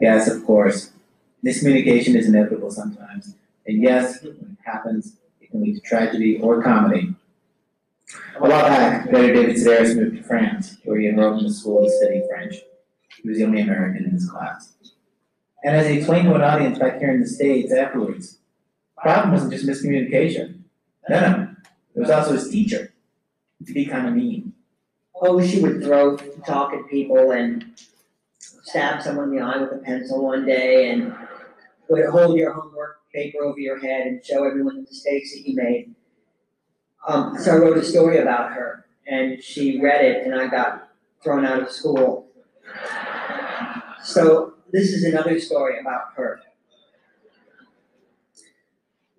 Yes, of course, miscommunication is inevitable sometimes, and yes, when it happens, it can lead to tragedy or comedy. A while back, Better David Sedaris moved to France, where he enrolled in a school to study French. He was the only American in his class. And as he explained to an audience back here in the States afterwards, the problem wasn't just miscommunication. No, no, it was also his teacher, to be kind of mean. Oh, she would throw talk at people and stab someone in the eye with a pencil one day and would hold your homework paper over your head and show everyone the mistakes that you made. Um, so I wrote a story about her and she read it and I got thrown out of school. So this is another story about her.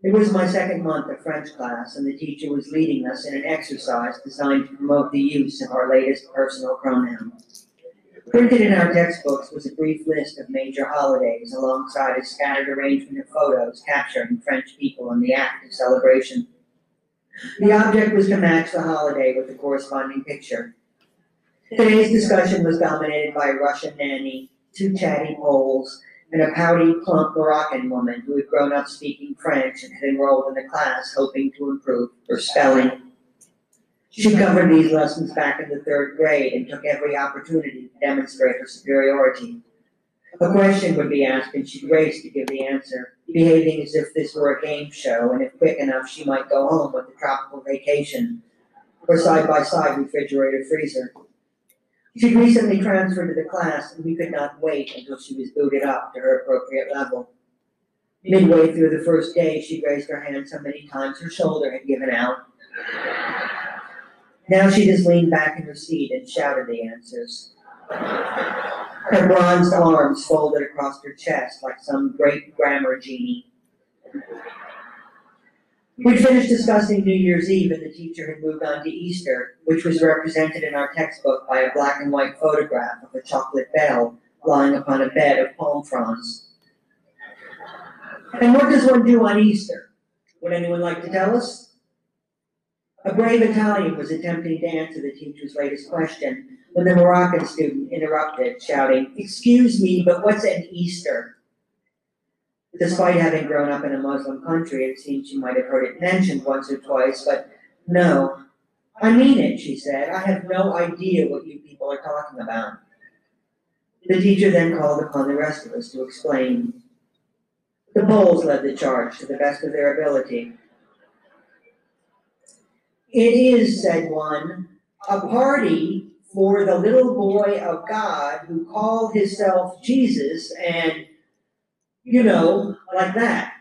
It was my second month of French class and the teacher was leading us in an exercise designed to promote the use of our latest personal pronoun. Printed in our textbooks was a brief list of major holidays alongside a scattered arrangement of photos capturing French people in the act of celebration. The object was to match the holiday with the corresponding picture. Today's discussion was dominated by a Russian nanny, two chatty Poles, and a pouty, plump Moroccan woman who had grown up speaking French and had enrolled in the class hoping to improve her spelling. She covered these lessons back in the third grade and took every opportunity to demonstrate her superiority. A question would be asked and she'd race to give the answer, behaving as if this were a game show and if quick enough she might go home with a tropical vacation or side by side refrigerator freezer. She'd recently transferred to the class and we could not wait until she was booted up to her appropriate level. Midway through the first day, she'd raised her hand so many times her shoulder had given out. Now she just leaned back in her seat and shouted the answers. Her bronzed arms folded across her chest like some great grammar genie. We'd finished discussing New Year's Eve and the teacher had moved on to Easter, which was represented in our textbook by a black and white photograph of a chocolate bell lying upon a bed of palm fronds. And what does one do on Easter? Would anyone like to tell us? A brave Italian was attempting to answer the teacher's latest question when the Moroccan student interrupted, shouting, Excuse me, but what's an Easter? Despite having grown up in a Muslim country, it seemed she might have heard it mentioned once or twice, but no. I mean it, she said. I have no idea what you people are talking about. The teacher then called upon the rest of us to explain. The Poles led the charge to the best of their ability. It is, said one, a party for the little boy of God who called himself Jesus and, you know, like that.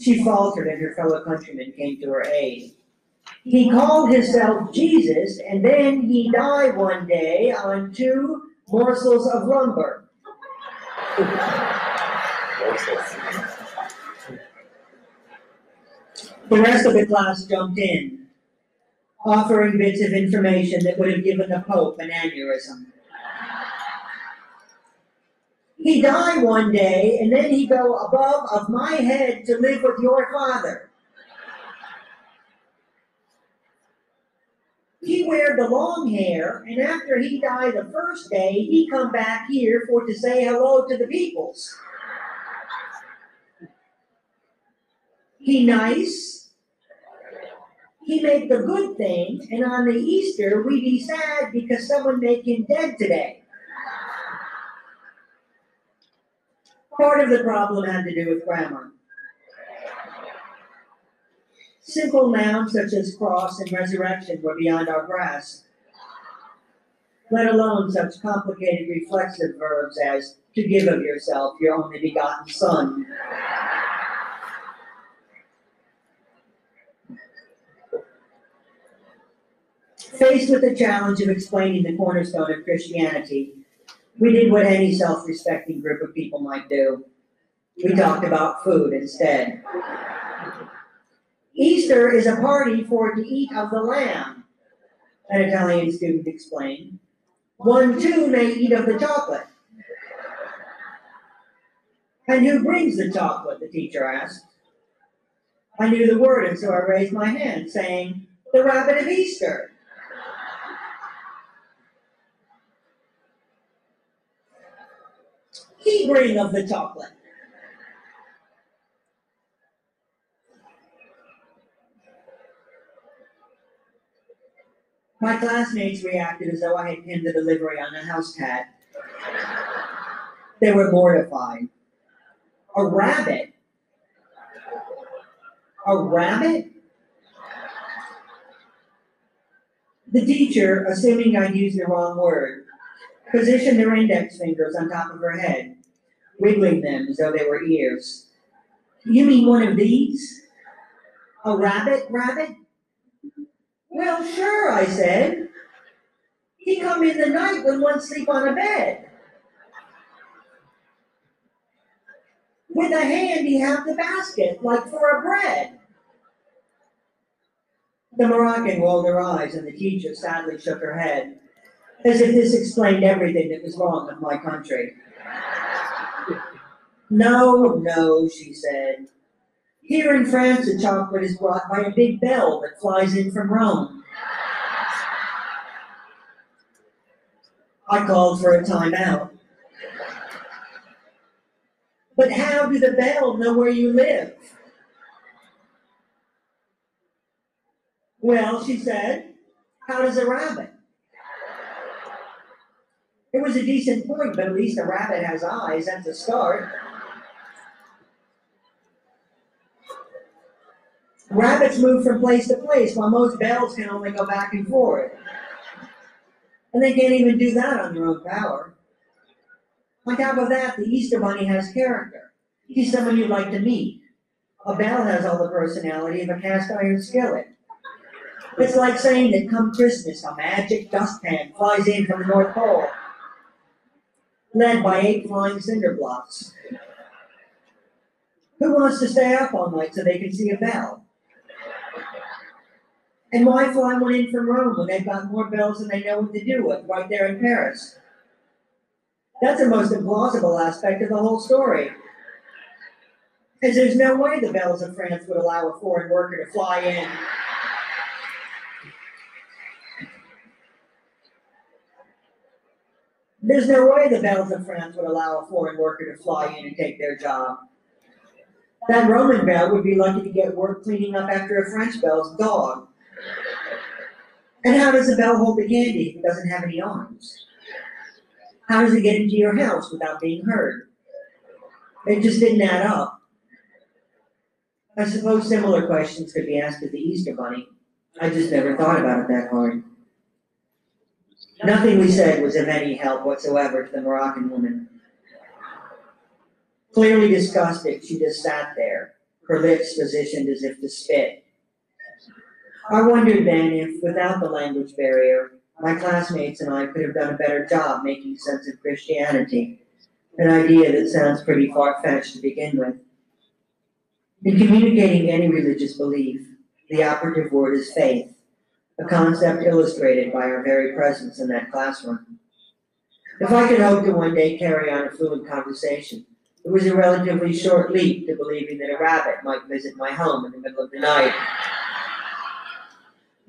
She faltered and her fellow countrymen came to her aid. He called himself Jesus and then he died one day on two morsels of lumber. The rest of the class jumped in, offering bits of information that would have given the Pope an aneurysm. He died one day, and then he go above of my head to live with your father. He wear the long hair, and after he died the first day, he come back here for to say hello to the peoples. He nice, he make the good thing, and on the Easter, we be sad because someone make him dead today. Part of the problem had to do with grammar. Simple nouns such as cross and resurrection were beyond our grasp, let alone such complicated reflexive verbs as to give of yourself, your only begotten son. Faced with the challenge of explaining the cornerstone of Christianity, we did what any self-respecting group of people might do. We talked about food instead. Easter is a party for to eat of the lamb, an Italian student explained. One too may eat of the chocolate. And who brings the chocolate? the teacher asked. I knew the word, and so I raised my hand, saying, The rabbit of Easter. Sebring of the chocolate. My classmates reacted as though I had pinned the delivery on a house cat. They were mortified. A rabbit? A rabbit? The teacher, assuming I'd used the wrong word, positioned their index fingers on top of her head, wiggling them as though they were ears. You mean one of these? A rabbit, rabbit? Well, sure, I said. He come in the night when one sleep on a bed. With a hand he have the basket, like for a bread. The Moroccan rolled her eyes and the teacher sadly shook her head, as if this explained everything that was wrong with my country. No, no, she said. Here in France, the chocolate is brought by a big bell that flies in from Rome. I called for a timeout. But how do the bell know where you live? Well, she said, how does a rabbit? It was a decent point, but at least a rabbit has eyes, that's a start. Rabbits move from place to place while most bells can only go back and forth. And they can't even do that on their own power. On top of that, the Easter Bunny has character. He's someone you'd like to meet. A bell has all the personality of a cast iron skillet. It's like saying that come Christmas, a magic dustpan flies in from the North Pole, led by eight flying cinder blocks. Who wants to stay up all night so they can see a bell? And why fly one in from Rome when they've got more bells than they know what to do with right there in Paris? That's the most implausible aspect of the whole story. Because there's no way the bells of France would allow a foreign worker to fly in. There's no way the bells of France would allow a foreign worker to fly in and take their job. That Roman bell would be lucky to get work cleaning up after a French bell's dog. And how does a bell hold the candy if it doesn't have any arms? How does it get into your house without being heard? It just didn't add up. I suppose similar questions could be asked of the Easter Bunny. I just never thought about it that hard. Nothing we said was of any help whatsoever to the Moroccan woman. Clearly disgusted, she just sat there, her lips positioned as if to spit. I wondered then if, without the language barrier, my classmates and I could have done a better job making sense of Christianity, an idea that sounds pretty far-fetched to begin with. In communicating any religious belief, the operative word is faith, a concept illustrated by our very presence in that classroom. If I could hope to one day carry on a fluent conversation, it was a relatively short leap to believing that a rabbit might visit my home in the middle of the night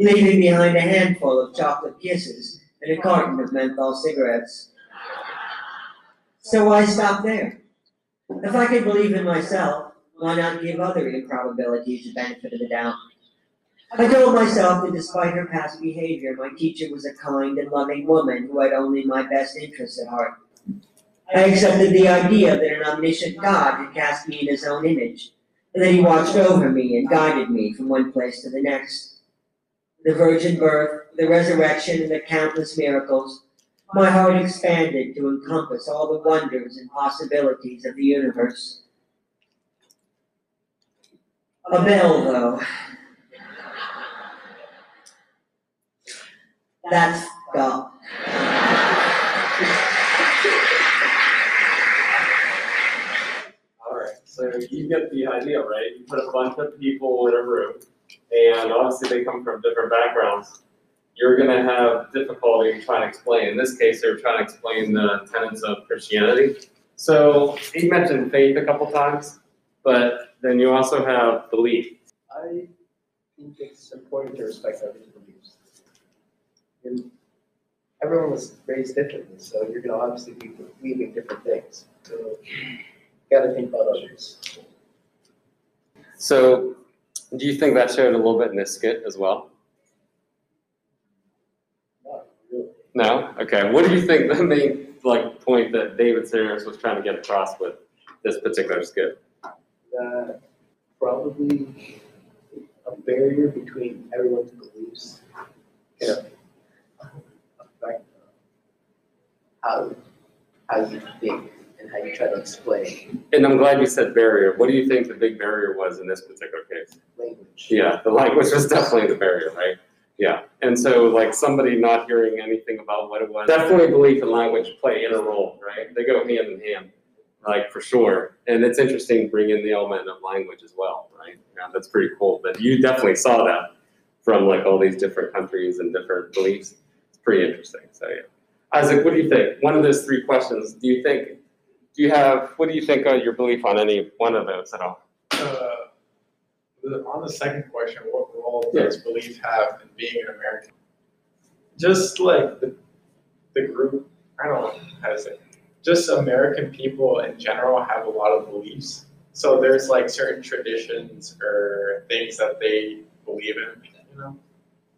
leaving behind a handful of chocolate kisses and a carton of menthol cigarettes. So why stop there? If I could believe in myself, why not give other improbabilities the benefit of the doubt? I told myself that despite her past behavior, my teacher was a kind and loving woman who had only my best interests at heart. I accepted the idea that an omniscient God had cast me in his own image, and that he watched over me and guided me from one place to the next the virgin birth, the resurrection, and the countless miracles, my heart expanded to encompass all the wonders and possibilities of the universe. A bell, though. That's God. Alright, so you get the idea, right? You put a bunch of people in a room, and obviously they come from different backgrounds. You're gonna have difficulty trying to explain, in this case, they're trying to explain the tenets of Christianity. So, he mentioned faith a couple times, but then you also have belief. I think it's important to respect other And everyone was raised differently, so you're gonna obviously be believing different things. So gotta think about others. So, do you think that showed a little bit in this skit as well? Really. No? Okay, what do you think the main, like, point that David Sedaris was trying to get across with this particular skit? That probably a barrier between everyone's beliefs can how, how you think and how you try to explain And I'm glad you said barrier. What do you think the big barrier was in this particular case? language. Yeah, the language was definitely the barrier, right? Yeah, and so like somebody not hearing anything about what it was. Definitely belief and language play in a role, right? They go hand in hand, like for sure. And it's interesting to bring in the element of language as well, right? Yeah, that's pretty cool. But you definitely saw that from like all these different countries and different beliefs. It's pretty interesting. So yeah. Isaac, what do you think? One of those three questions, do you think, do you have, what do you think of your belief on any one of those at all? Uh, the- on the second question, what role Yeah. does belief have in being an American? Just like the, the group, I don't know how to say, just American people in general have a lot of beliefs. So there's like certain traditions or things that they believe in, you know?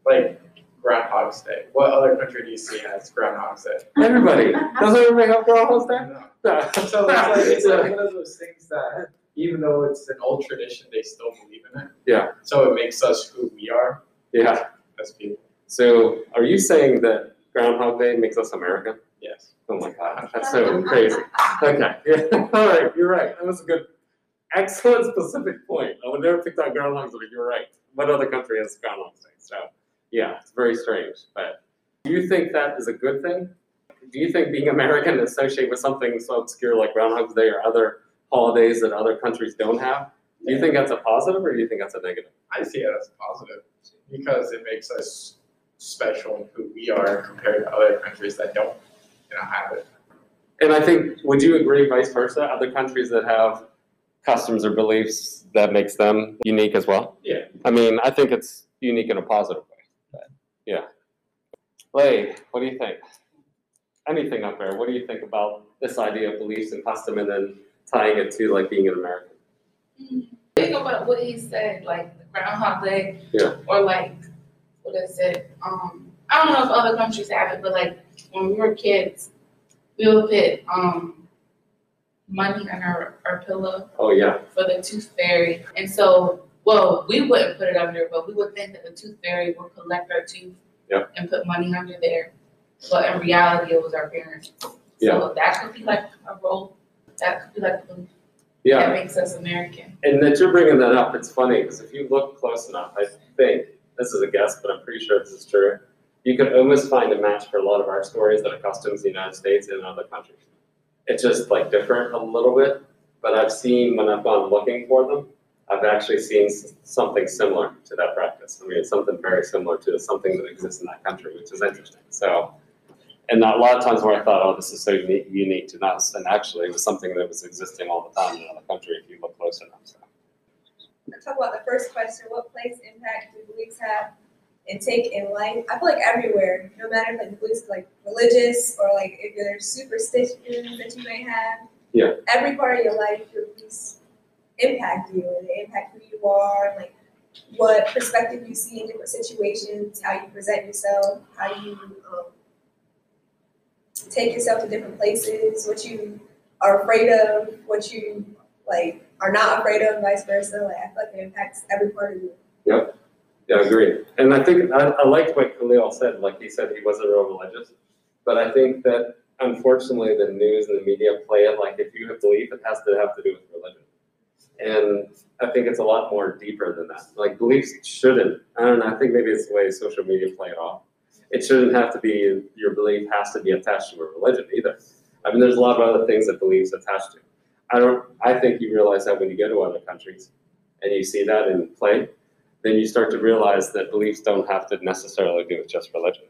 Like Groundhog's Day. What other country do you see has Groundhog's Day? Everybody, doesn't everybody have Groundhog's Day? I don't. So it's like, it's like one of those things that even though it's an old tradition, they still believe in it. Yeah. So it makes us who we are Yeah, as people. so are you saying that Groundhog Day makes us American? Yes. Oh my god, that's so crazy. Okay, yeah, all right, you're right. That was a good, excellent specific point. I would never pick out Groundhog Day, but you're right. What other country has Groundhog Day? So, yeah, it's very strange, but do you think that is a good thing? Do you think being American associated with something so obscure like Groundhog Day or other holidays that other countries don't have? Do you think that's a positive or do you think that's a negative? I see it as positive because it makes us special in who we are compared to other countries that don't, you know, have it. And I think, would you agree vice versa? Other countries that have customs or beliefs that makes them unique as well? Yeah. I mean, I think it's unique in a positive way, yeah. Lay, what do you think? Anything up there, what do you think about this idea of beliefs and custom and then tying it to like being an American? Think about what he said, like the Groundhog Day. Yeah. Or like, what is it? Um, I don't know if other countries have it, but like when we were kids, we would put um money on our, our pillow Oh, yeah, for the tooth fairy. And so, well, we wouldn't put it under, but we would think that the tooth fairy would collect our tooth and put money under there. But in reality, it was our parents. Yeah. So that could be like a role. That could be like a yeah. that makes us American. And that you're bringing that up, it's funny, because if you look close enough, I think, this is a guess, but I'm pretty sure this is true, you could almost find a match for a lot of our stories that are customs in the United States and other countries. It's just like different a little bit, but I've seen, when I've gone looking for them, I've actually seen something similar to that practice. I mean, it's something very similar to something that exists in that country, which is interesting, so. And a lot of times where I thought, oh, this is so unique, unique to us, and actually it was something that was existing all the time in another country if you look close enough, so. talk about the first question, what place impact do beliefs have and take in life? I feel like everywhere, no matter if like beliefs like religious or like if there's superstitions that you may have. Yeah. Every part of your life, your beliefs impact you and they impact who you are, and, like what perspective you see in different situations, how you present yourself, how you um, take yourself to different places, what you are afraid of, what you like are not afraid of, vice versa. Like I feel like it impacts every part of you. Yep. Yeah, I agree. And I think, I, I liked what Khalil said, like he said, he wasn't real religious. But I think that unfortunately, the news and the media play it like if you have belief, it has to have to do with religion. And I think it's a lot more deeper than that. Like beliefs shouldn't, I don't know, I think maybe it's the way social media play it off. It shouldn't have to be, your belief has to be attached to a religion either. I mean, there's a lot of other things that beliefs attached to. I don't, I think you realize that when you go to other countries and you see that in play, then you start to realize that beliefs don't have to necessarily do with just religion.